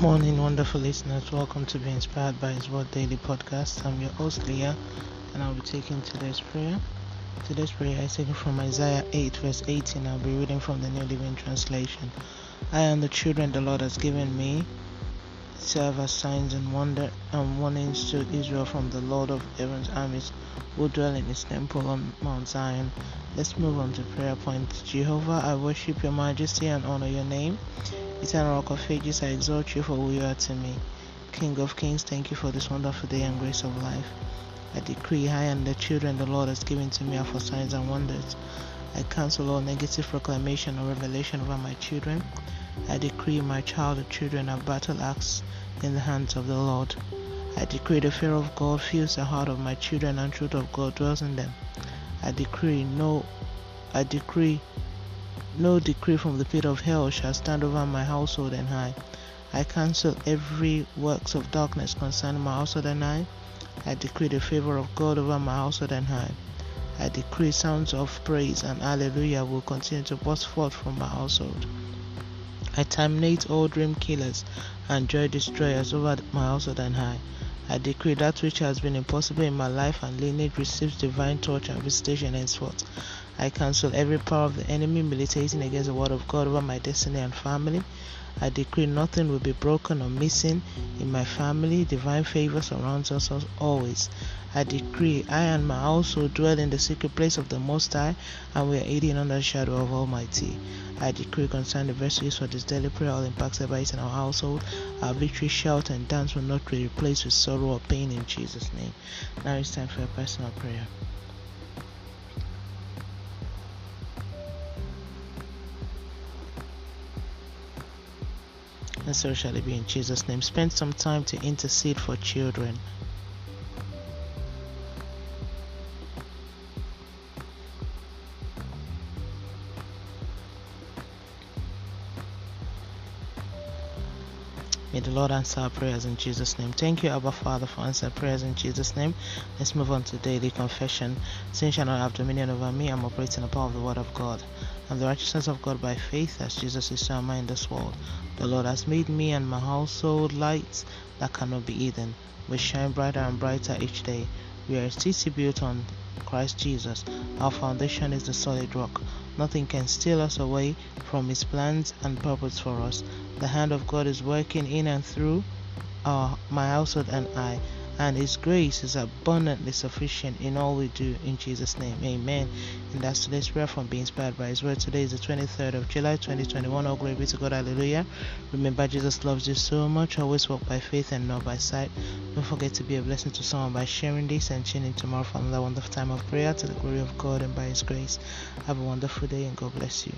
morning, wonderful listeners. Welcome to Be Inspired by His Word Daily Podcast. I'm your host, Leah, and I'll be taking today's prayer. Today's prayer is taken from Isaiah 8, verse 18. I'll be reading from the New Living Translation. I and the children the Lord has given me serve as signs and wonder and warnings to Israel from the Lord of heaven's armies who dwell in his temple on Mount Zion. Let's move on to prayer point. Jehovah, I worship your majesty and honor your name. Eternal Rock of Ages, I exalt you for who you are to me. King of Kings, thank you for this wonderful day and grace of life. I decree I and the children the Lord has given to me are for signs and wonders. I cancel all negative proclamation or revelation over my children. I decree my child or children are battle axe in the hands of the Lord. I decree the fear of God fills the heart of my children and truth of God dwells in them. I decree no I decree no decree from the pit of hell shall stand over my household and I. I cancel every works of darkness concerning my household and I. I decree the favor of God over my household and I. I decree sounds of praise and hallelujah will continue to burst forth from my household. I terminate all dream killers and joy destroyers over my household and I. I decree that which has been impossible in my life and lineage receives divine touch and visitation henceforth. I cancel every power of the enemy militating against the word of God over my destiny and family. I decree nothing will be broken or missing in my family. Divine favor surrounds us always. I decree I and my household dwell in the secret place of the Most High, and we are hidden under the shadow of Almighty. I decree concerning the verses for this daily prayer, all impacted by it in our household, our victory shout and dance will not be replaced with sorrow or pain in Jesus' name. Now it's time for a personal prayer. It be in Jesus' name. Spend some time to intercede for children. May the Lord answer our prayers in Jesus' name. Thank you, Abba Father, for answering prayers in Jesus' name. Let's move on to daily confession. Sin shall not have dominion over me. I'm operating of the Word of God. I'm the righteousness of God by faith, as Jesus is so in this world. The Lord has made me and my household lights that cannot be hidden. We shine brighter and brighter each day. We are city built on Christ Jesus. Our foundation is the solid rock. Nothing can steal us away from His plans and purpose for us. The hand of God is working in and through our, my household and I, and His grace is abundantly sufficient in all we do. In Jesus' name, Amen. And that's today's prayer from being inspired by His Word. Today is the 23rd of July, 2021. All glory be to God. Hallelujah. Remember, Jesus loves you so much. Always walk by faith and not by sight. Don't forget to be a blessing to someone by sharing this and tuning tomorrow for another wonderful time of prayer to the glory of God and by His grace. Have a wonderful day and God bless you.